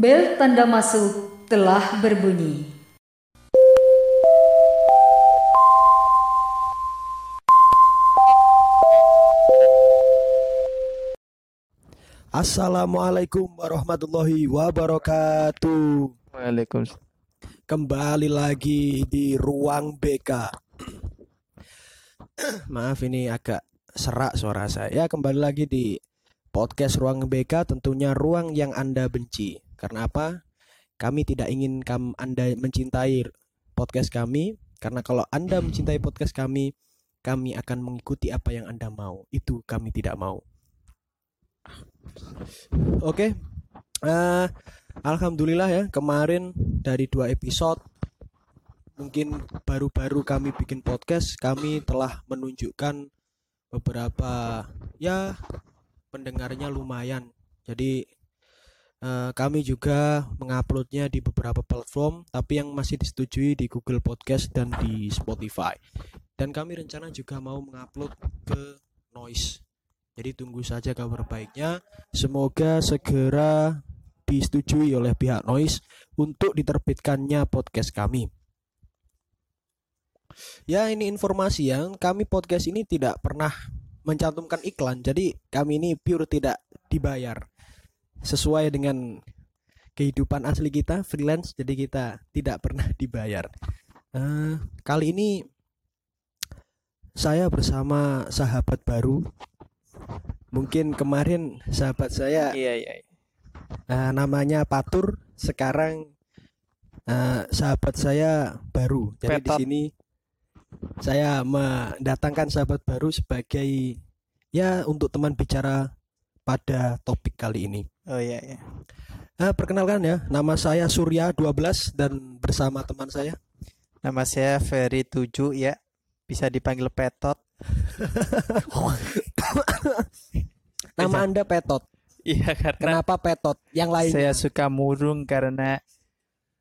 Bel tanda masuk telah berbunyi. Assalamualaikum warahmatullahi wabarakatuh. Waalaikumsalam. Kembali lagi di ruang BK. Maaf ini agak serak suara saya. Ya, kembali lagi di podcast ruang BK tentunya ruang yang Anda benci. Karena apa? Kami tidak ingin kam Anda mencintai podcast kami karena kalau Anda mencintai podcast kami, kami akan mengikuti apa yang Anda mau. Itu kami tidak mau. Oke. Eh, alhamdulillah ya, kemarin dari dua episode mungkin baru-baru kami bikin podcast, kami telah menunjukkan beberapa ya pendengarnya lumayan. Jadi eh, kami juga menguploadnya di beberapa platform, tapi yang masih disetujui di Google Podcast dan di Spotify. Dan kami rencana juga mau mengupload ke Noise. Jadi tunggu saja kabar baiknya. Semoga segera disetujui oleh pihak Noise untuk diterbitkannya podcast kami. Ya, ini informasi yang kami podcast ini tidak pernah mencantumkan iklan. Jadi kami ini pure tidak dibayar. Sesuai dengan kehidupan asli kita freelance, jadi kita tidak pernah dibayar. Eh, kali ini saya bersama sahabat baru. Mungkin kemarin sahabat saya Iya iya. eh, namanya Patur, sekarang eh, sahabat saya baru. Jadi di sini saya mendatangkan sahabat baru sebagai ya untuk teman bicara pada topik kali ini. Oh iya iya. Eh, perkenalkan ya, nama saya Surya 12 dan bersama teman saya Nama saya Ferry 7 ya. Bisa dipanggil Petot. nama Anda Petot. Iya karena Kenapa Petot? Yang lain saya suka murung karena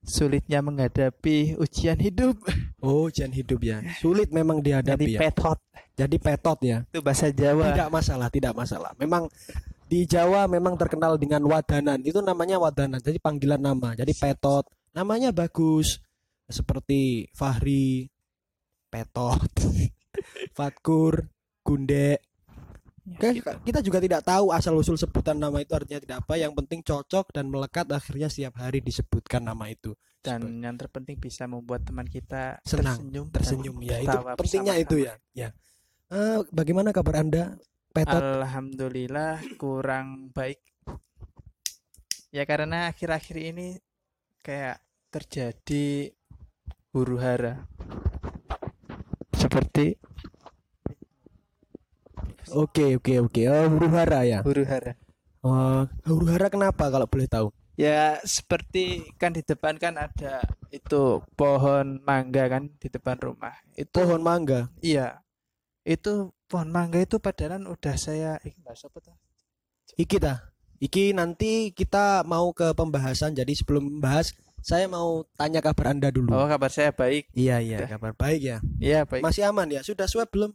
sulitnya menghadapi ujian hidup. Oh, ujian hidup ya. Sulit memang Jadi dihadapi ya. Petot Jadi Petot ya. itu bahasa Jawa. Tidak masalah, tidak masalah. Memang di Jawa memang terkenal dengan wadanan. Itu namanya wadanan. Jadi panggilan nama. Jadi Petot. Namanya bagus. Seperti Fahri, Petot, Fatkur, Gunde. Oke, kita juga tidak tahu asal usul sebutan nama itu artinya tidak apa. Yang penting cocok dan melekat akhirnya setiap hari disebutkan nama itu. Dan yang terpenting bisa membuat teman kita Senang, tersenyum, Tersenyum ya. Itu pentingnya itu ya. Ya. Eh, bagaimana kabar Anda, Petot? Alhamdulillah kurang baik. Ya karena akhir-akhir ini kayak terjadi huru hara. Seperti Oke, oke, oke. Oh, huru hara ya. huru hara. Oh, huru hara kenapa kalau boleh tahu? Ya seperti kan di depan kan ada itu pohon mangga kan di depan rumah. Itu Pohon mangga. iya. Itu pohon mangga itu padahal udah saya eh, bahas apa tuh? Iki ta. Iki nanti kita mau ke pembahasan. Jadi sebelum membahas, saya mau tanya kabar Anda dulu. Oh kabar saya baik. Iya, iya, Udah. kabar baik ya. Iya baik. Masih aman ya? Sudah swab belum?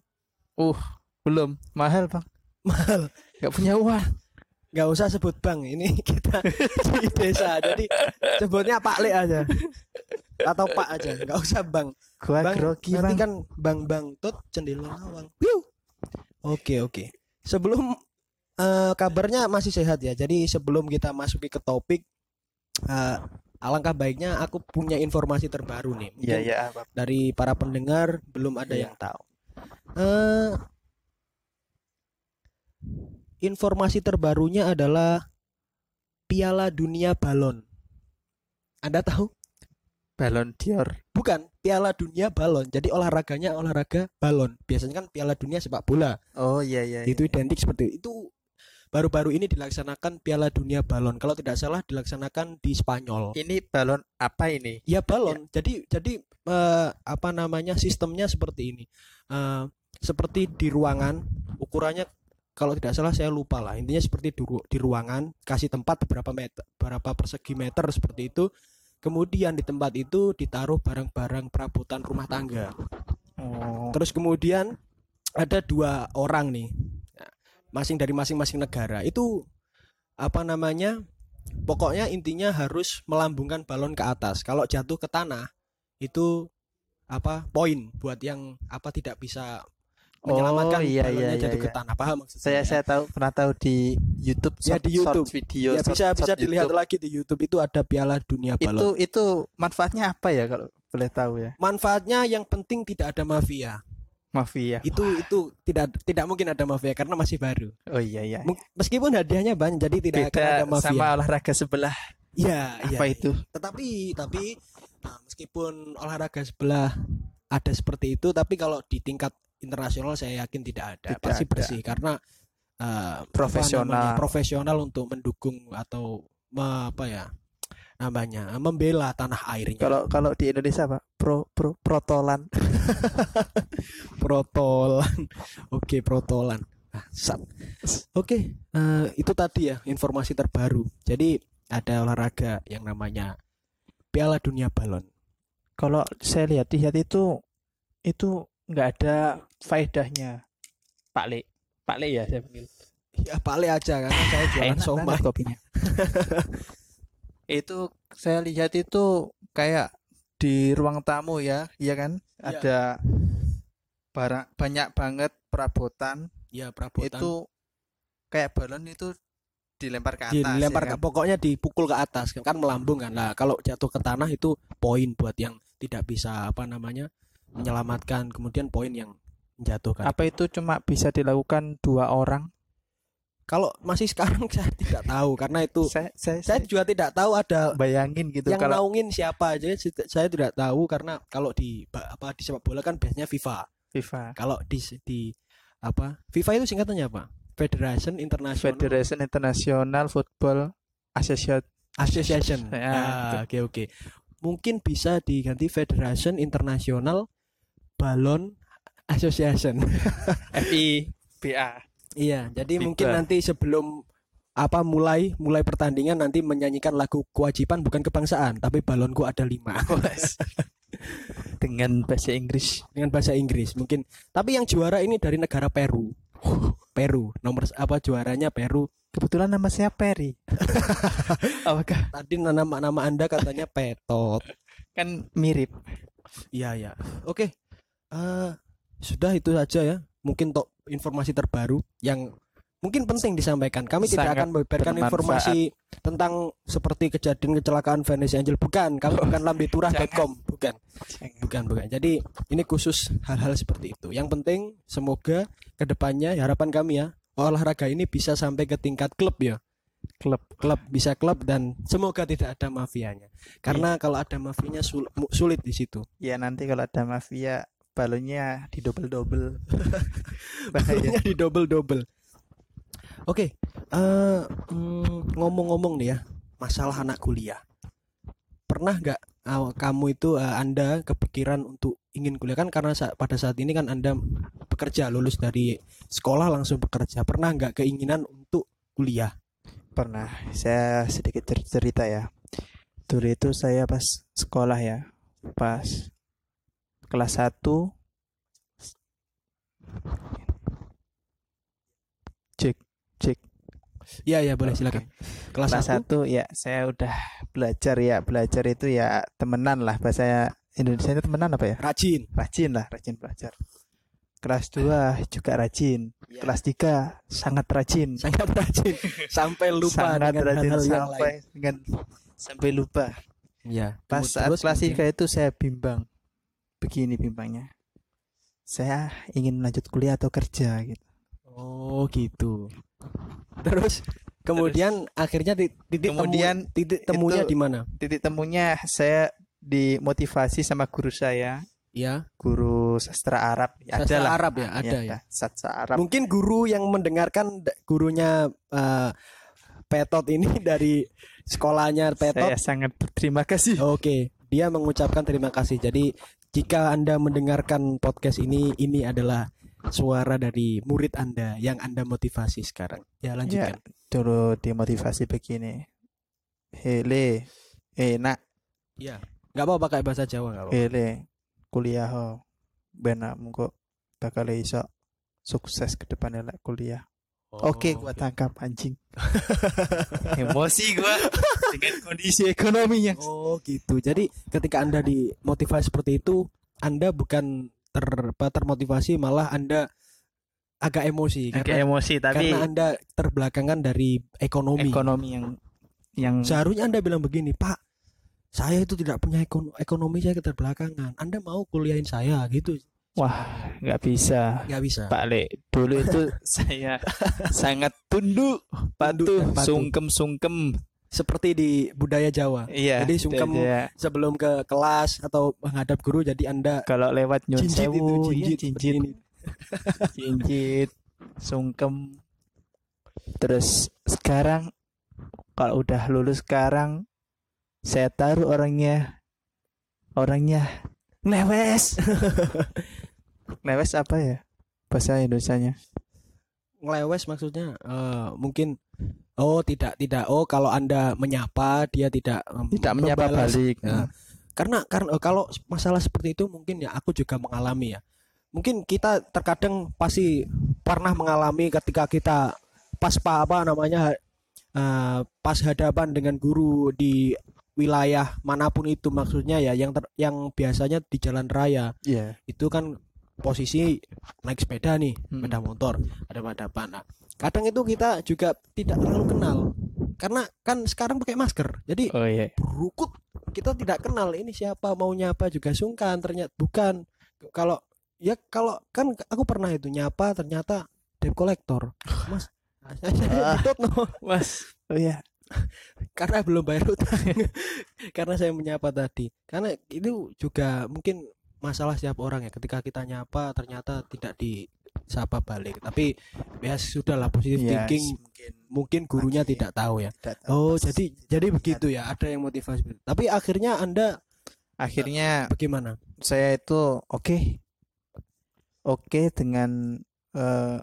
Uh belum mahal bang. Mahal. Gak punya uang. Gak usah sebut bang. Ini kita di desa. Jadi sebutnya Pak Le aja. Atau Pak aja. Gak usah bang. Gua Bang, grogi nanti bang. kan bang bang tut cendela lawang. Oke oke. Sebelum eh, kabarnya masih sehat ya. Jadi sebelum kita masuki ke topik, eh, alangkah baiknya aku punya informasi terbaru nih. Iya iya apa? Dari para pendengar belum ada Iya. yang tahu. Eh, informasi terbarunya adalah Piala Dunia Balon. Anda tahu? Balon Dior. Bukan, Piala Dunia Balon. Jadi olahraganya olahraga balon. Biasanya kan Piala Dunia sepak bola. Oh iya iya. Itu identik seperti itu. Baru-baru ini dilaksanakan Piala Dunia Balon. Kalau tidak salah dilaksanakan di Spanyol. Ini balon apa ini? Ya balon. Jadi jadi eh, apa namanya sistemnya seperti ini. Eh, seperti di ruangan ukurannya kalau tidak salah saya lupa lah. Intinya seperti di, ru- di ruangan kasih tempat beberapa meter, berapa persegi meter seperti itu. Kemudian di tempat itu ditaruh barang-barang perabotan rumah tangga. Oh. Terus kemudian ada dua orang nih, masing dari masing-masing negara. Itu apa namanya pokoknya intinya harus melambungkan balon ke atas. Kalau jatuh ke tanah itu apa poin buat yang apa tidak bisa menyelamatkan Oh, iya, balonnya iya, jatuh iya, ke iya. tanah. Paham maksud Saya ya? saya tahu pernah tahu di YouTube Ya, short, di YouTube. short video ya short- bisa bisa short dilihat YouTube. lagi di YouTube itu ada Piala Dunia Itu Balon. itu manfaatnya apa ya kalau boleh tahu ya? Manfaatnya yang penting tidak ada mafia. Mafia. Itu itu tidak tidak mungkin ada mafia karena masih baru. Oh iya iya. Mung- Meskipun hadiahnya banyak jadi tidak akan Beda ada mafia. sama olahraga sebelah. Iya, iya. Apa itu? Tetapi tapi nah, meskipun olahraga sebelah ada seperti itu, tapi kalau di tingkat internasional saya yakin tidak ada. Tidak Pasti ada. bersih karena apa Profesional. namanya, profesional untuk mendukung atau me- apa ya namanya membela tanah airnya. Kalau kalau di Indonesia apa? Pro pro protolan. protolan. Oke, protolan. Ah, sat. Oke, eh, itu tadi ya informasi terbaru. Jadi ada olahraga yang namanya Piala Dunia Balon. Kalau saya lihat lihat itu itu nggak ada faedahnya. Pak Le. Pak Le ya saya panggil. Ya balik aja karena saya jualan Enak somai. banget kopinya. itu saya lihat itu kayak di ruang tamu ya, iya kan? Iya. Ada barang banyak banget perabotan Ya perabotan. itu kayak balon itu dilempar ke atas. dilempar ya ke kan? pokoknya dipukul ke atas kan melambung kan. Nah, kalau jatuh ke tanah itu poin buat yang tidak bisa apa namanya menyelamatkan kemudian poin yang menjatuhkan. Apa itu cuma bisa dilakukan dua orang? Kalau masih sekarang saya tidak tahu karena itu Saya saya, saya saya juga tidak tahu ada bayangin gitu yang kalau naungin siapa aja saya tidak tahu karena kalau di apa di sepak bola kan biasanya FIFA. FIFA Kalau di di apa? FIFA itu singkatannya apa? Federation International Federation International Football Association Association. Ya, Ah, Oke oke. Mungkin bisa diganti Federation International Balon Association. FIBA. iya, jadi FIBA. mungkin nanti sebelum apa mulai mulai pertandingan nanti menyanyikan lagu kewajiban bukan kebangsaan tapi balonku ada lima Dengan bahasa Inggris. dengan bahasa Inggris mungkin tapi yang juara ini dari negara Peru Peru nomor apa juaranya Peru Kebetulan nama saya Perry. Apakah tadi nama nama anda katanya Petot kan mirip? Iya ya. Oke. Eh sudah itu saja ya. Mungkin tok informasi terbaru yang mungkin penting disampaikan. Kami tidak Sangat akan membeberkan informasi tentang seperti kejadian kecelakaan Vanessa Angel bukan. Kami bukan lambeturah.com, bukan. Bukan, bukan. Jadi ini khusus hal-hal seperti itu. Yang penting semoga ke depannya ya, harapan kami ya olahraga ini bisa sampai ke tingkat klub ya Klub. klub bisa klub dan semoga tidak ada mafianya karena kalau ada mafianya sul- sulit di situ Ya nanti kalau ada mafia balonnya di double double. Balonnya di double double. Oke, eh, mm, ngomong-ngomong nih ya, masalah anak kuliah. Pernah nggak uh, kamu itu uh, anda kepikiran untuk ingin kuliah kan karena sa- pada saat ini kan anda bekerja lulus dari sekolah langsung bekerja. Pernah nggak keinginan untuk kuliah? Pernah saya sedikit cer- cerita ya. Dulu itu saya pas sekolah ya, pas kelas 1 cek cek. Iya ya boleh silakan. Kelas, kelas satu. 1 ya saya udah belajar ya. Belajar itu ya temenan lah. Bahasa Indonesia itu temenan apa ya? Rajin. rajin lah rajin belajar. Kelas 2 juga rajin. Ya. kelas 3 sangat rajin. Sangat rajin. Sampai lupa sangat dengan rajin hal-hal yang sampai lain. dengan sampai lupa. Ya. pas saat kelas kemudian- 3 itu saya bimbang begini bimbangnya saya ingin lanjut kuliah atau kerja gitu Oh gitu. Terus kemudian akhirnya ti- titik temu- Kemudian titik temunya di mana? titik temunya saya dimotivasi sama guru saya Ya. guru sastra Arab ya, Sastra ada lah. Arab ya, ada ya. sastra Arab Mungkin guru yang mendengarkan gurunya eh, Petot ini dari sekolahnya Petot. saya sangat berterima kasih Oke, dia mengucapkan terima kasih. Jadi jika Anda mendengarkan podcast ini, ini adalah suara dari murid Anda yang Anda motivasi sekarang. Ya, ya lanjutkan. dulu dimotivasi begini hele enak Iya. Nggak apa-apa pakai bahasa Jawa nggak apa-apa. hele kuliah ho benak mengko bakal iso sukses ke depannya lek kuliah Oke, gua tangkap anjing. Emosi gua dengan kondisi ekonominya. Oh gitu. Jadi ketika anda dimotivasi seperti itu, anda bukan ter apa, termotivasi, malah anda agak emosi Agak karena, emosi tapi karena anda terbelakangkan dari ekonomi. ekonomi yang yang Seharusnya anda bilang begini, Pak. Saya itu tidak punya ekonomi, ekonomi saya keterbelakangan. Anda mau kuliahin saya gitu? wah nggak bisa. Nggak bisa. Pak Le, dulu itu saya sangat tunduk, patuh, patuh. sungkem-sungkem. Seperti di budaya Jawa. Iya. Jadi sungkem dia- Sebelum ke kelas atau menghadap guru, jadi anda kalau lewat nyun jinjit itu, sewu, jinjit, iya, seperti jinjit, ini. jinjit, sungkem. Terus sekarang kalau udah lulus sekarang saya taruh orangnya orangnya ngelewes. ngelewes apa ya? Bahasa Indonesianya. Ngelewes maksudnya eh, mungkin oh tidak tidak oh kalau anda menyapa dia tidak Tidak menyapa membalas. balik. Ya. karena karena eh, kalau masalah seperti itu mungkin ya aku juga mengalami ya mungkin kita terkadang pasti pernah mengalami ketika kita pas pa- apa namanya eh, pas hadapan dengan guru di wilayah mana pun itu maksudnya ya yang ter- yang biasanya di jalan raya Iya. itu kan posisi naik sepeda nih, Hmm. sepeda motor, ada hadapan. Nah, kadang itu kita juga tidak terlalu kenal. Karena kan sekarang pakai masker. Jadi Oh iya. berukut kita tidak kenal ini siapa mau nyapa juga sungkan ternyata bukan kalau ya kalau kan aku pernah itu nyapa ternyata debt collector. Mas Ah. Ditut, no. Mas. Oh iya. karena belum bayar utang. karena saya menyapa tadi. Karena itu juga mungkin masalah setiap orang ya. Ketika kita nyapa ternyata tidak disapa balik. Tapi ya sudahlah positive Iya, thinking mungkin mungkin gurunya Oke. tidak tahu ya. tidak tahu Oh, jadi jadi begitu ya. Ada yang motivasi. Tapi akhirnya Anda akhirnya bagaimana? saya itu oke oke dengan eh,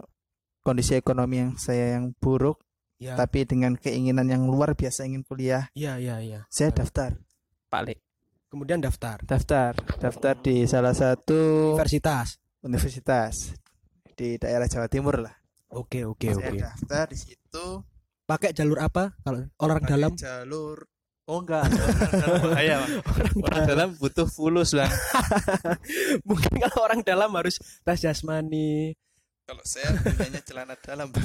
kondisi ekonomi yang saya yang buruk Ya. tapi dengan keinginan yang luar biasa ingin kuliah Iya, iya, iya. saya daftar balik Kemudian daftar daftar daftar di salah satu universitas. universitas di daerah Jawa Timur lah Oke, oke, oke. daftar di situ Pakai jalur apa? Kalau orang pakai dalam jalur oh enggak bahaya Bang. orang dalam butuh fulus bang mungkin kalau orang dalam harus tes jasmani. kalau saya punyanya celana dalam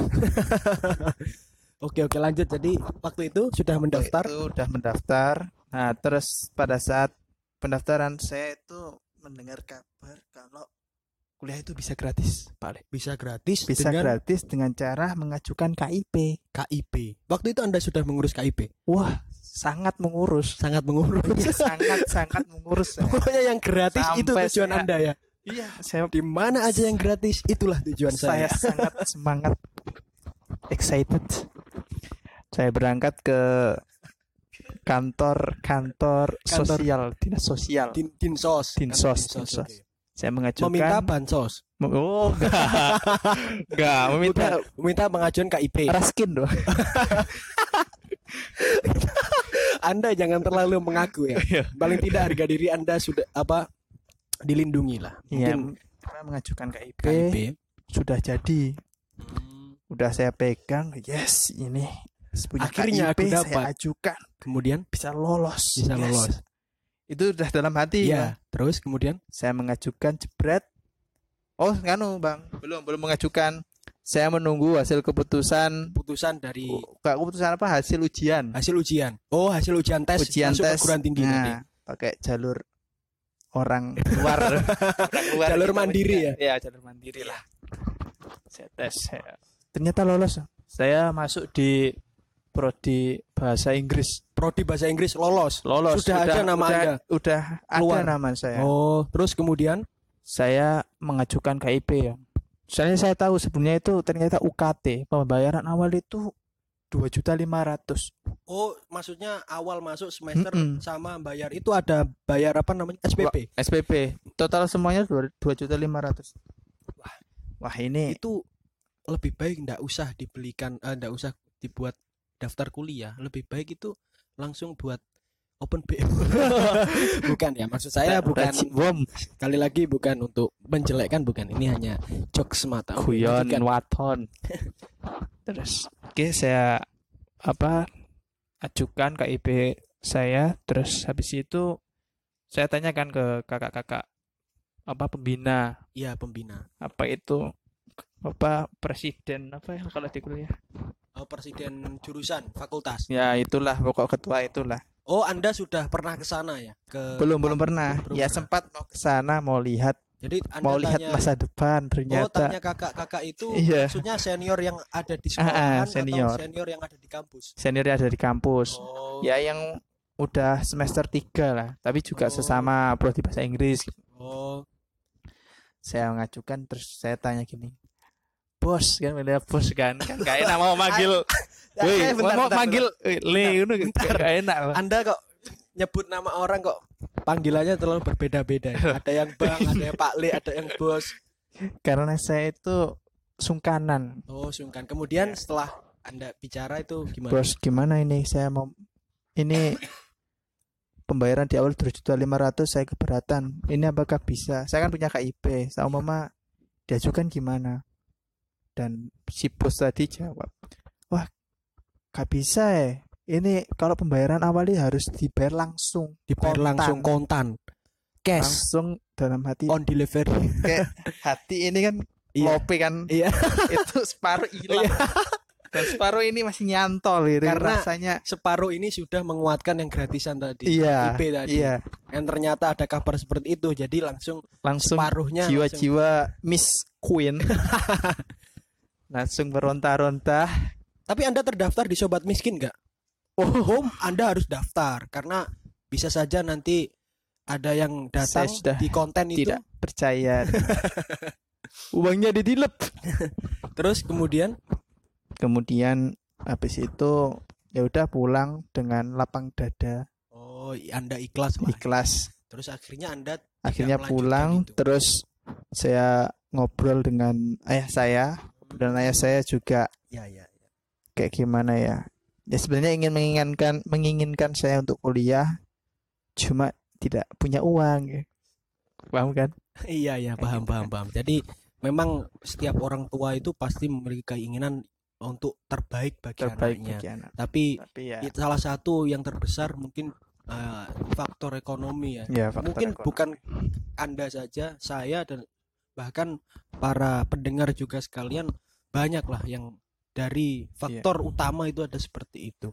Oke, oke lanjut. Jadi waktu itu sudah mendaftar. itu udah mendaftar nah terus pada saat pendaftaran saya itu mendengar kabar kalau kuliah itu bisa gratis Pak bisa gratis bisa dengan gratis dengan cara mengajukan KIP KIP. Waktu itu Anda sudah mengurus KIP. wah sangat mengurus Sangat mengurus. Iya, sangat sangat mengurus saya. Pokoknya yang gratis itu Sampai tujuan saya- Anda ya. iya saya Di mana aja yang gratis itulah tujuan saya saya. sangat semangat excited saya berangkat ke kantor kantor, Kantor. sosial dinas sosial Din, dinsos. Dinsos, dinsos. saya mengajukan Meminta bansos. oh enggak enggak meminta Meminta, meminta pengajuan KIP. raskin doang Anda jangan terlalu mengaku ya. Iya. Paling tidak harga diri Anda sudah apa dilindungi lah. Iya, Mungkin saya mengajukan KIP, KIP. sudah jadi. Udah saya pegang, yes, ini punya Akhirnya KIP aku saya dapat. ajukan Kemudian bisa lolos. bisa Yes. lolos. Itu udah dalam hati. Bang. Iya. Terus kemudian Saya mengajukan jebret. Oh, nganu, Bang. Belum, belum mengajukan. Saya menunggu hasil keputusan putusan dari Enggak keputusan apa? Hasil ujian. hasil ujian. Oh, hasil ujian tes ujian masuk tes. perguruan tinggi nah, pakai jalur orang luar. orang luar Jalur mandiri punya. Iya, jalur mandiri lah. Saya tes. Saya. Ternyata lolos. Saya masuk di prodi bahasa Inggris. Prodi bahasa Inggris lolos. Lolos. Sudah ada nama udah, Anda? Udah Keluar. ada nama saya. Oh, terus kemudian Saya mengajukan KIP ya. Soalnya saya tahu sebelumnya itu ternyata UKT pembayaran awal itu dua juta lima ratus. oh, maksudnya awal masuk semester Mm-mm. sama bayar itu ada bayar apa namanya? SPP. SPP total semuanya dua juta lima ratus. Wah, wah ini Itu lebih baik ndak usah dibelikan eh, ndak usah dibuat daftar kuliah, lebih baik itu langsung buat open BO. bukan ya, maksud saya bukan bom sekali lagi bukan untuk menjelekkan bukan. Ini hanya jokes semata. Guyon waton terus oke saya apa ajukan KIP saya terus habis itu saya tanyakan ke kakak-kakak apa pembina Iya, pembina. apa itu apa presiden apa ya kalau di kuliah Oh, presiden jurusan fakultas. ya itulah pokok ketua itulah Oh, Anda sudah pernah ke sana ya? Ke belum belum pernah belum ya pernah. sempat mau ke sana mau lihat Jadi Anda mau lihat tanya, masa depan Oh, ternyata tanya kakak-kakak itu Iya. maksudnya senior yang ada di Ah, sekolah ah, senior. atau senior yang ada di kampus. senior ada di kampus Oh. ya yang udah semester 3 lah tapi juga Oh. sesama prodi bahasa Inggris Oh, saya mengajukan terus saya tanya gini bos kan beda bos kan kan gak enak mau manggil woi mau bentar, manggil "Woi, le ngono gak enak. Anda kok nyebut nama orang kok panggilannya terlalu berbeda-beda. ya? Ada yang Bang, ada yang Pak Le, ada yang Bos. karena saya itu sungkanan Oh, sungkan. Kemudian setelah Anda bicara itu gimana? bos gimana ini saya mau ini pembayaran di awal 2.500 saya keberatan ini apakah bisa saya kan punya KIP sama mama diajukan gimana dan si bos tadi jawab wah gak bisa ya ini kalau pembayaran awalnya harus dibayar langsung Dibayar kontan. langsung kontan. Cash langsung dalam hati on delivery. kayak hati ini kan Iya. lope kan Iya. itu separuh hilang dan separuh ini masih nyantol gitu Karena- rasanya Separuh ini sudah menguatkan yang gratisan tadi. iya IP tadi. iya Yang ternyata ada kabar seperti itu. Jadi langsung langsung separuhnya langsung- jiwa-jiwa Miss Queen langsung beronta-ronta Tapi Anda terdaftar di Sobat Miskin nggak? Oh, Anda harus daftar. Karena bisa saja nanti ada yang datang di konten itu. tidak percaya. Uangnya ditilep. Terus kemudian? Kemudian habis itu ya udah pulang dengan lapang dada. Oh Anda ikhlas. Ikhlas. Terus akhirnya Anda akhirnya pulang itu. terus saya ngobrol dengan ayah saya dan ayah saya juga ya ya. ya. kayak gimana ya ya sebenarnya ingin menginginkan menginginkan saya untuk kuliah cuma tidak punya uang ya. paham kan Iya ya, paham paham paham. Jadi memang setiap orang tua itu pasti memiliki keinginan untuk terbaik bagi terbaik anaknya. bagi anak Tapi tapi ya salah satu yang terbesar mungkin eh, faktor ekonomi ya. ya faktor mungkin ekonomi. bukan Anda saja, saya dan bahkan para pendengar juga sekalian banyaklah yang dari faktor utama itu ada seperti itu.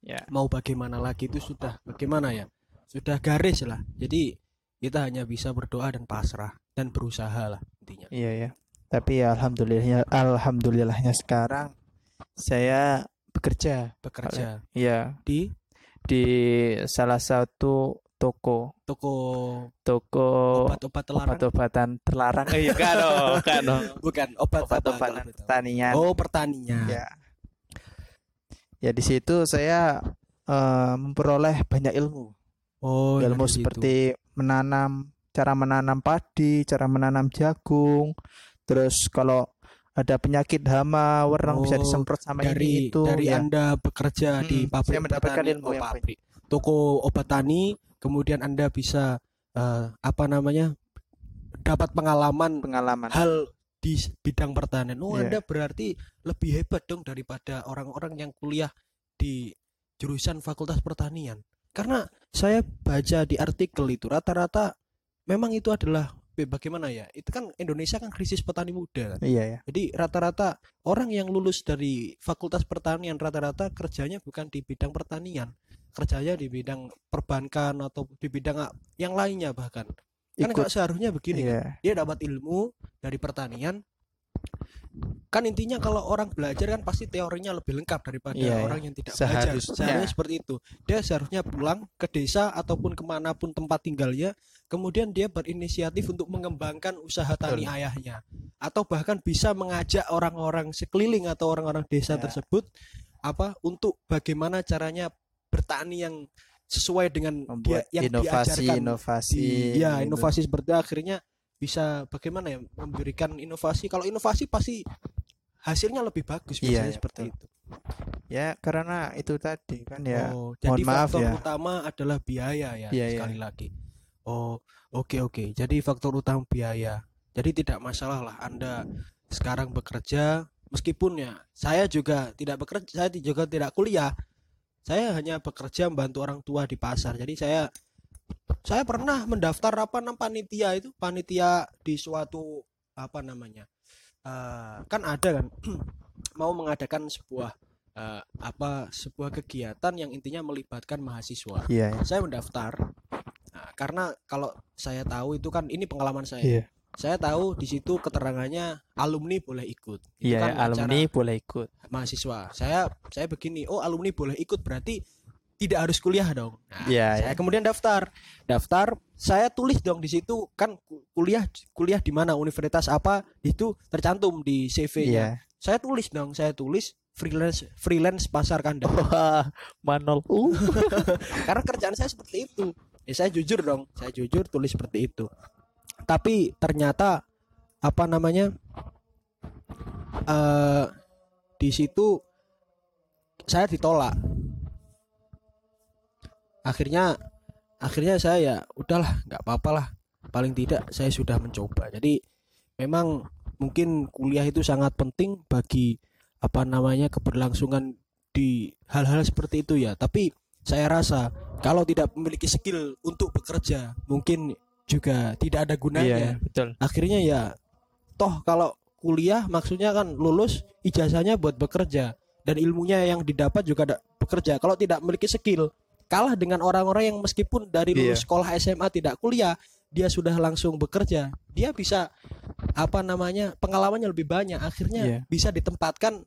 ya Mau bagaimana lagi itu sudah bagaimana ya? Sudah garis lah. Jadi kita hanya bisa berdoa dan pasrah dan berusaha lah intinya. iya ya tapi ya alhamdulillahnya alhamdulillahnya sekarang saya bekerja Bekerja ya di di salah satu toko toko toko obat-obat terlarang. obat-obatan terlarang eh kan dong kan dong Bukan obat apa obat-obatan tahu? pertanian Oh, pertanian. ya ya di situ saya eh, memperoleh banyak ilmu Oh, ilmu dari situ. seperti menanam cara menanam padi cara menanam jagung terus kalau ada penyakit hama warna bisa Oh, disemprot sama dari ini itu dari ya. Anda bekerja di Hmm, pabrik saya mendapatkan ilmu oh, yang pabrik toko obat tani kemudian Anda bisa eh, apa namanya dapat pengalaman pengalaman. hal di bidang pertanian oh Iya. Anda berarti lebih hebat dong daripada orang-orang yang kuliah di jurusan Fakultas Pertanian. Karena saya baca di artikel itu rata-rata memang itu adalah bagaimana ya itu kan Indonesia kan krisis petani muda kan. Iya ya jadi rata-rata orang yang lulus dari Fakultas Pertanian rata-rata kerjanya bukan di bidang pertanian, kerjanya di bidang perbankan atau di bidang yang lainnya bahkan. Kan nggak seharusnya begini. kan? iya Dia dapat ilmu dari pertanian. Kan intinya kalau orang belajar kan pasti teorinya lebih lengkap daripada Iya, orang yang tidak belajar. Seharusnya. Seharusnya seperti itu. Dia seharusnya pulang ke desa ataupun ke mana pun tempat tinggalnya, kemudian dia berinisiatif untuk mengembangkan usaha tani Betul. ayahnya, atau bahkan bisa mengajak orang-orang sekeliling atau orang-orang desa Ya. tersebut apa untuk bagaimana caranya bertani yang sesuai dengan dia yang inovasi diajarkan inovasi di ya gitu. inovasi seperti akhirnya bisa bagaimana ya memberikan inovasi kalau inovasi pasti hasilnya lebih bagus Iya, biasanya iya, seperti betul. itu Ya karena itu tadi kan ya. oh, jadi mohon maaf faktor ya. utama adalah biaya ya Biaya. sekali lagi. Oh, oke oke. Jadi faktor utama biaya. Jadi tidak masalah lah Anda sekarang bekerja meskipun ya saya juga tidak bekerja, saya juga tidak kuliah. Saya hanya bekerja membantu orang tua di pasar. Jadi saya saya pernah mendaftar apa namanya panitia itu panitia di suatu apa namanya eh, kan ada kan mau mengadakan sebuah eh, apa sebuah kegiatan yang intinya melibatkan mahasiswa Iya, ya. saya mendaftar Nah, karena kalau saya tahu itu kan ini pengalaman saya Iya. Saya tahu di situ keterangannya alumni boleh ikut. Iya, kan ya, alumni boleh ikut. mahasiswa. Saya saya begini oh alumni boleh ikut berarti tidak harus kuliah dong. Nah, Iya, saya kemudian daftar. Daftar saya tulis dong di situ kan ku- kuliah kuliah di mana? Universitas apa? Itu tercantum di CV-nya Iya. saya tulis dong saya tulis freelance freelance pasar kandang. Wah, manol. Uh. karena kerjaan saya seperti itu. Ya saya jujur dong saya jujur tulis seperti itu tapi ternyata apa namanya eh di situ saya ditolak. Akhirnya akhirnya saya ya udahlah nggak apa-apa lah. Paling tidak saya sudah mencoba. Jadi memang mungkin kuliah itu sangat penting bagi apa namanya keberlangsungan di hal-hal seperti itu ya. Tapi saya rasa kalau tidak memiliki skill untuk bekerja mungkin juga tidak ada gunanya Iya, betul. akhirnya ya toh kalau kuliah maksudnya kan lulus ijazahnya buat bekerja dan ilmunya yang didapat juga ada bekerja kalau tidak memiliki skill kalah dengan orang-orang yang meskipun dari lulus Iya. sekolah SMA tidak kuliah dia sudah langsung bekerja dia bisa apa namanya pengalamannya lebih banyak akhirnya Iya. bisa ditempatkan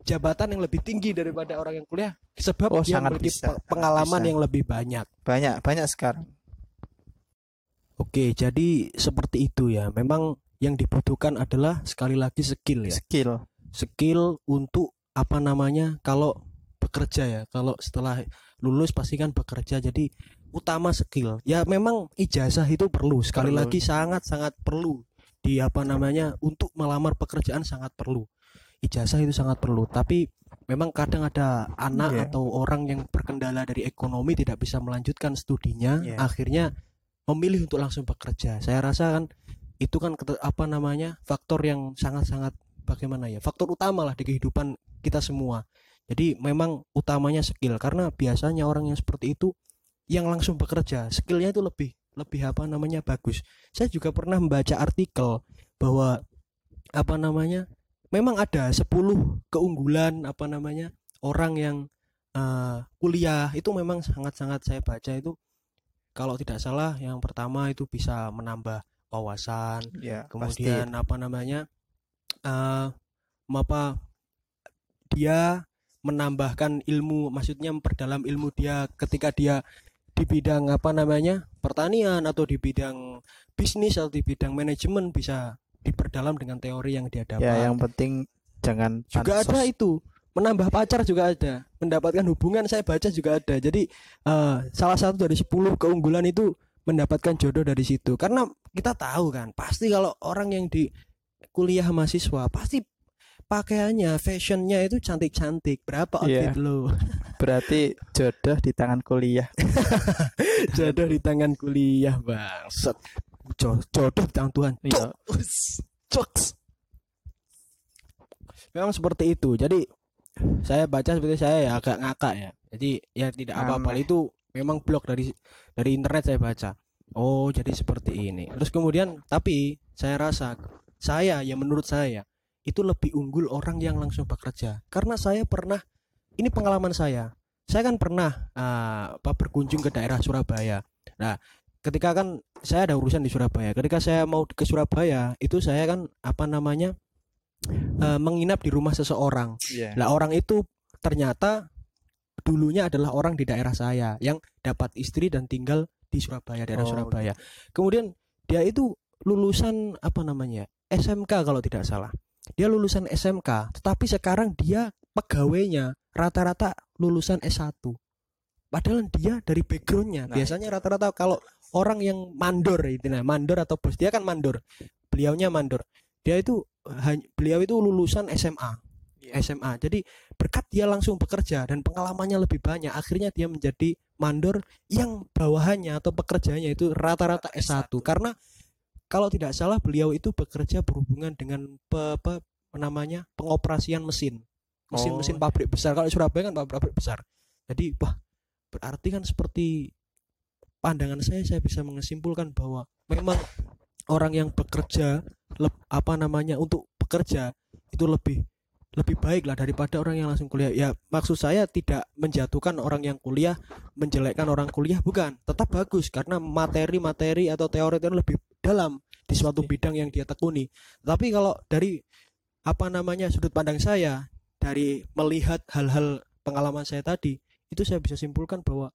jabatan yang lebih tinggi daripada orang yang kuliah sebab Oh, dia sangat memiliki bisa, pengalaman bisa. yang lebih banyak Banyak, banyak sekarang. Oke, jadi seperti itu ya. Memang yang dibutuhkan adalah sekali lagi skill ya. Skill. Skill untuk apa namanya? Kalau bekerja ya. Kalau setelah lulus pasti kan bekerja. Jadi utama skill. Ya memang ijazah itu perlu. Sekali Perlu. lagi sangat-sangat perlu di apa namanya? Untuk melamar pekerjaan sangat perlu. Ijazah itu sangat perlu. Tapi memang kadang ada anak Iya. atau orang yang berkendala dari ekonomi tidak bisa melanjutkan studinya. Iya. Akhirnya memilih untuk langsung bekerja. Saya rasa kan itu kan apa namanya faktor yang sangat-sangat bagaimana ya faktor utama lah di kehidupan kita semua. Jadi memang utamanya skill karena biasanya orang yang seperti itu yang langsung bekerja skillnya itu lebih lebih apa namanya bagus. Saya juga pernah membaca artikel bahwa apa namanya memang ada 10 keunggulan apa namanya orang yang eh, kuliah itu memang sangat-sangat saya baca itu kalau tidak salah yang pertama itu bisa menambah wawasan Ya, kemudian apa namanya eh apa dia menambahkan ilmu maksudnya memperdalam ilmu dia ketika dia di bidang apa namanya pertanian atau di bidang bisnis atau di bidang manajemen bisa diperdalam dengan teori yang dia pasti. dapat Ya, yang penting jangan juga pansos. ada itu menambah pacar juga ada mendapatkan hubungan saya baca juga ada jadi eh, salah satu dari 10 keunggulan itu mendapatkan jodoh dari situ karena kita tahu kan pasti kalau orang yang di kuliah mahasiswa pasti pakaiannya fashionnya itu cantik-cantik berapa Iya. outfit lo Berarti jodoh di tangan kuliah. jodoh di tangan kuliah bang Set. Jo- jodoh di tangan Tuhan Iya. Us, Jokes. Memang seperti itu. Jadi saya baca seperti saya ya agak ngakak ya. Jadi ya tidak apa-apa itu memang blog dari dari internet saya baca. Oh, jadi seperti ini. Terus kemudian tapi saya rasa saya ya menurut saya itu lebih unggul orang yang langsung bekerja. Karena saya pernah ini pengalaman saya. Saya kan pernah ah, apa berkunjung ke daerah Surabaya. Nah, ketika kan saya ada urusan di Surabaya. Ketika saya mau ke Surabaya, itu saya kan apa namanya eh, menginap di rumah seseorang. Iya. Lah orang itu ternyata dulunya adalah orang di daerah saya yang dapat istri dan tinggal di Surabaya, daerah Oh, Surabaya. Kemudian dia itu lulusan apa namanya? SMK kalau tidak salah. Dia lulusan SMK, tetapi sekarang dia pegawainya rata-rata lulusan S1. Padahal dia dari backgroundnya Nah. biasanya rata-rata kalau orang yang mandor itu nah mandor atau bos dia kan mandor beliaunya mandor dia itu beliau itu lulusan SMA Iya. SMA. Jadi berkat dia langsung bekerja dan pengalamannya lebih banyak, akhirnya dia menjadi mandor yang bawahannya atau pekerjaannya itu rata-rata S1. Karena kalau tidak salah beliau itu bekerja berhubungan dengan pe, pe- namanya pengoperasian mesin. Mesin-mesin Oh. pabrik besar. Kalau Surabaya kan pabrik besar. Jadi wah berarti kan seperti pandangan saya saya bisa menyimpulkan bahwa memang orang yang bekerja leb- apa namanya untuk bekerja itu lebih lebih baik lah daripada orang yang langsung kuliah. Ya maksud saya tidak menjatuhkan orang yang kuliah menjelekkan orang kuliah bukan. Tetap bagus karena materi-materi atau teori itu lebih dalam di suatu bidang yang dia tekuni. Tapi kalau dari apa namanya sudut pandang saya dari melihat hal-hal pengalaman saya tadi itu saya bisa simpulkan bahwa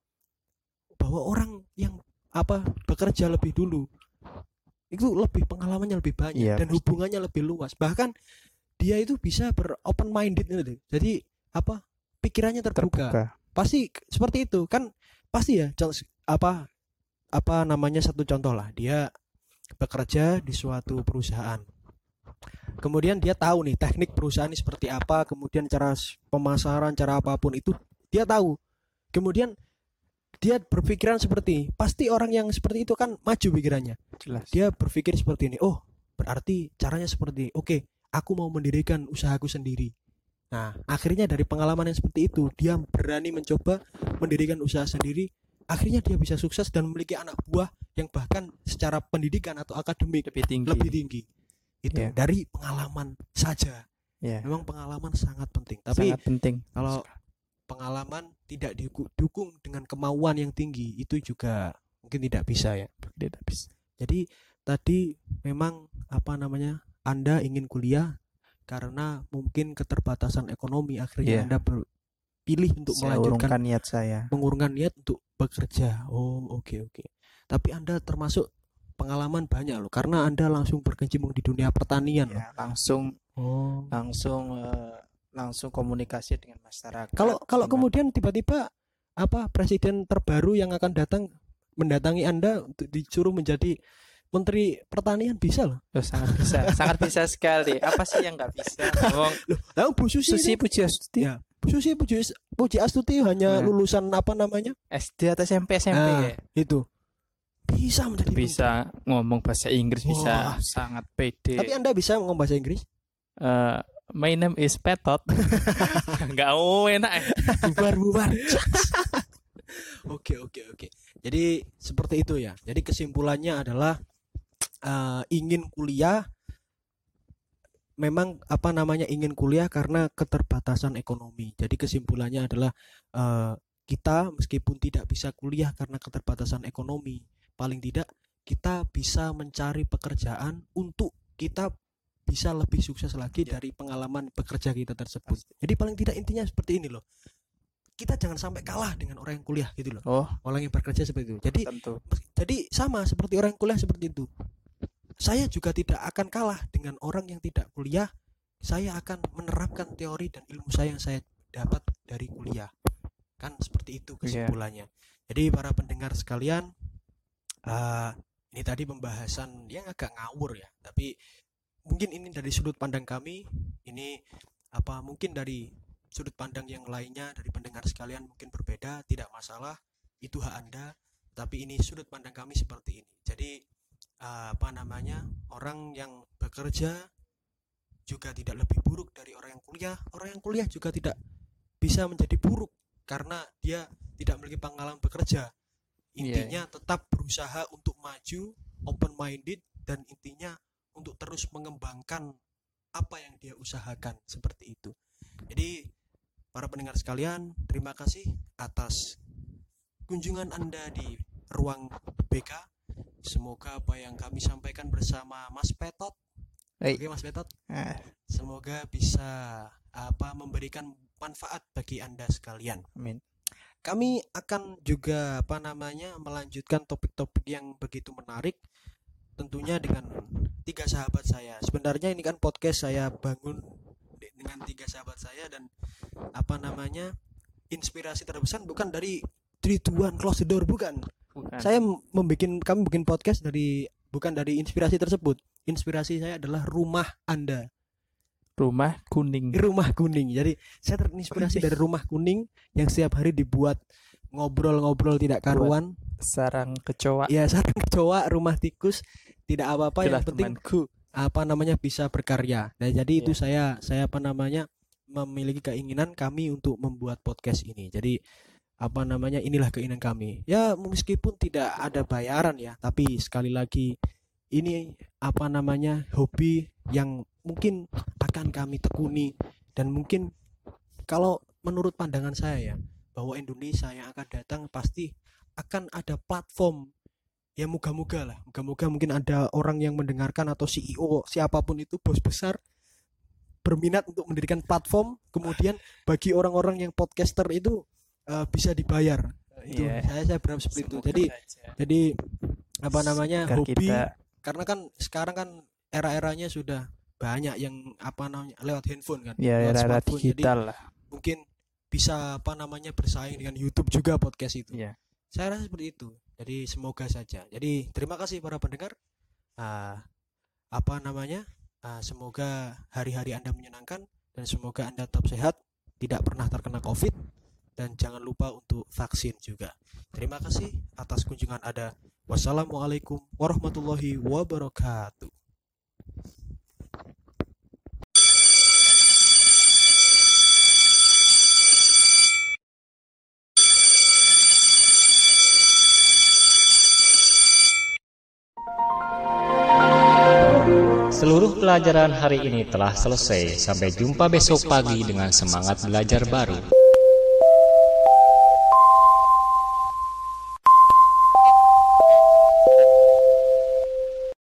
bahwa orang yang apa bekerja lebih dulu itu lebih pengalamannya lebih banyak Iya, dan pasti. hubungannya lebih luas. Bahkan dia itu bisa ber open minded gitu jadi apa pikirannya terbuka, terbuka. Pasti seperti itu. Kan pasti ya apa apa namanya satu contoh lah. Dia bekerja di suatu perusahaan. Kemudian dia tahu nih teknik perusahaan ini seperti apa. Kemudian cara pemasaran cara apa pun itu dia tahu. Kemudian dia berpikiran seperti pasti orang yang seperti itu kan maju pikirannya. Jelas. Dia berpikir seperti ini. Oh berarti caranya seperti ini. oke aku mau mendirikan usahaku sendiri. Nah akhirnya dari pengalaman yang seperti itu dia berani mencoba mendirikan usaha sendiri. Akhirnya dia bisa sukses dan memiliki anak buah yang bahkan secara pendidikan atau akademik lebih tinggi. lebih tinggi. Itu Iya. dari pengalaman saja. Ya. Memang pengalaman sangat penting. Tapi sangat penting. kalau pengalaman tidak didukung dengan kemauan yang tinggi itu juga mungkin tidak bisa ya tidak bisa jadi tadi memang apa namanya Anda ingin kuliah karena mungkin keterbatasan ekonomi akhirnya Iya. Anda berpilih untuk saya melanjutkan niat saya mengurungkan niat untuk bekerja. Oh, oke oke. Tapi Anda termasuk pengalaman banyak loh karena Anda langsung berkecimpung di dunia pertanian. loh. ya langsung Oh. langsung eh, langsung komunikasi dengan masyarakat Kalau kalau Gimana? kemudian tiba-tiba apa presiden terbaru yang akan datang mendatangi Anda untuk disuruh menjadi menteri pertanian bisa loh. Loh, sangat bisa sangat bisa sekali apa sih yang nggak bisa Wong Loh, lalu Bu Susi, Susi ini- Pujiastuti Ya. Bu Susi Puji, Puji Astuti hanya Nah. lulusan apa namanya? SD atau SMP SMP Nah, ya itu. Bisa menjadi bisa ngomong bahasa Inggris bisa Wah. sangat menteri. pede Tapi Anda bisa ngomong bahasa Inggris? Eh, my name is Petot. Nggak mau enak eh. bubar bubar. Oke oke oke. Jadi seperti itu ya. Jadi kesimpulannya adalah eh, ingin kuliah memang apa namanya ingin kuliah karena keterbatasan ekonomi. Jadi kesimpulannya adalah eh, kita meskipun tidak bisa kuliah karena keterbatasan ekonomi paling tidak kita bisa mencari pekerjaan untuk kita bisa lebih sukses lagi Ya. dari pengalaman bekerja kita tersebut. Jadi paling tidak intinya seperti ini loh. Kita jangan sampai kalah dengan orang yang kuliah gitu loh. oh Orang yang bekerja seperti itu. Jadi tentu jadi sama seperti orang yang kuliah seperti itu. Saya juga tidak akan kalah dengan orang yang tidak kuliah. Saya akan menerapkan teori dan ilmu saya yang saya dapat dari kuliah. Kan seperti itu Iya. kesimpulannya. Jadi para pendengar sekalian, eh, ini tadi pembahasan yang agak ngawur ya, tapi mungkin ini dari sudut pandang kami. Ini apa mungkin dari sudut pandang yang lainnya dari pendengar sekalian mungkin berbeda, tidak masalah. Itu hak Anda tapi ini sudut pandang kami seperti ini jadi apa namanya orang yang bekerja juga tidak lebih buruk dari orang yang kuliah orang yang kuliah juga tidak bisa menjadi buruk karena dia tidak memiliki pengalaman bekerja intinya tetap berusaha untuk maju open minded dan intinya untuk terus mengembangkan apa yang dia usahakan seperti itu jadi para pendengar sekalian terima kasih atas kunjungan Anda di ruang BK. Semoga apa yang kami sampaikan bersama Mas Petot, Hei. oke Mas Petot, Ah, semoga bisa apa memberikan manfaat bagi Anda sekalian. amin Kami akan juga apa namanya melanjutkan topik-topik yang begitu menarik tentunya dengan tiga sahabat saya. Sebenarnya ini kan podcast saya bangun de- dengan tiga sahabat saya dan apa namanya inspirasi terbesar bukan dari Trituan Close the Door bukan. bukan Saya membuat kami bikin podcast dari bukan dari inspirasi tersebut. Inspirasi saya adalah rumah Anda. Rumah kuning. rumah kuning. Jadi saya terinspirasi dari rumah kuning yang setiap hari dibuat ngobrol-ngobrol tidak karuan. Sarang kecoa. Ya sarang kecoa, rumah tikus, tidak apa-apa yang penting temanku. apa namanya bisa berkarya. Nah, jadi itu Iya. saya saya apa namanya memiliki keinginan kami untuk membuat podcast ini. Jadi apa namanya inilah keinginan kami. Ya meskipun tidak ada bayaran ya, tapi sekali lagi ini apa namanya hobi yang mungkin akan kami tekuni dan mungkin kalau menurut pandangan saya ya bahwa Indonesia yang akan datang pasti akan ada platform ya moga-moga lah moga-moga mungkin ada orang yang mendengarkan atau CEO siapa pun itu bos besar berminat untuk mendirikan platform kemudian bagi orang-orang yang podcaster itu eh, bisa dibayar itu Iya. saya saya berharap seperti itu Semoga jadi saja. jadi apa namanya Agar hobi kita karena kan sekarang kan era-eranya sudah banyak yang apa namanya lewat handphone kan ya lewat era smartphone. Jadi digital lah. mungkin bisa apa namanya bersaing dengan YouTube juga podcast itu. Iya. saya rasa seperti itu. Jadi semoga saja. Jadi terima kasih para pendengar. Ah, apa namanya? Ah, semoga hari-hari anda menyenangkan dan semoga anda tetap sehat tidak pernah terkena covid dan jangan lupa untuk vaksin juga. Terima kasih atas kunjungan anda. Wassalamualaikum warahmatullahi wabarakatuh Seluruh pelajaran hari ini telah selesai. Sampai jumpa besok pagi dengan semangat belajar baru.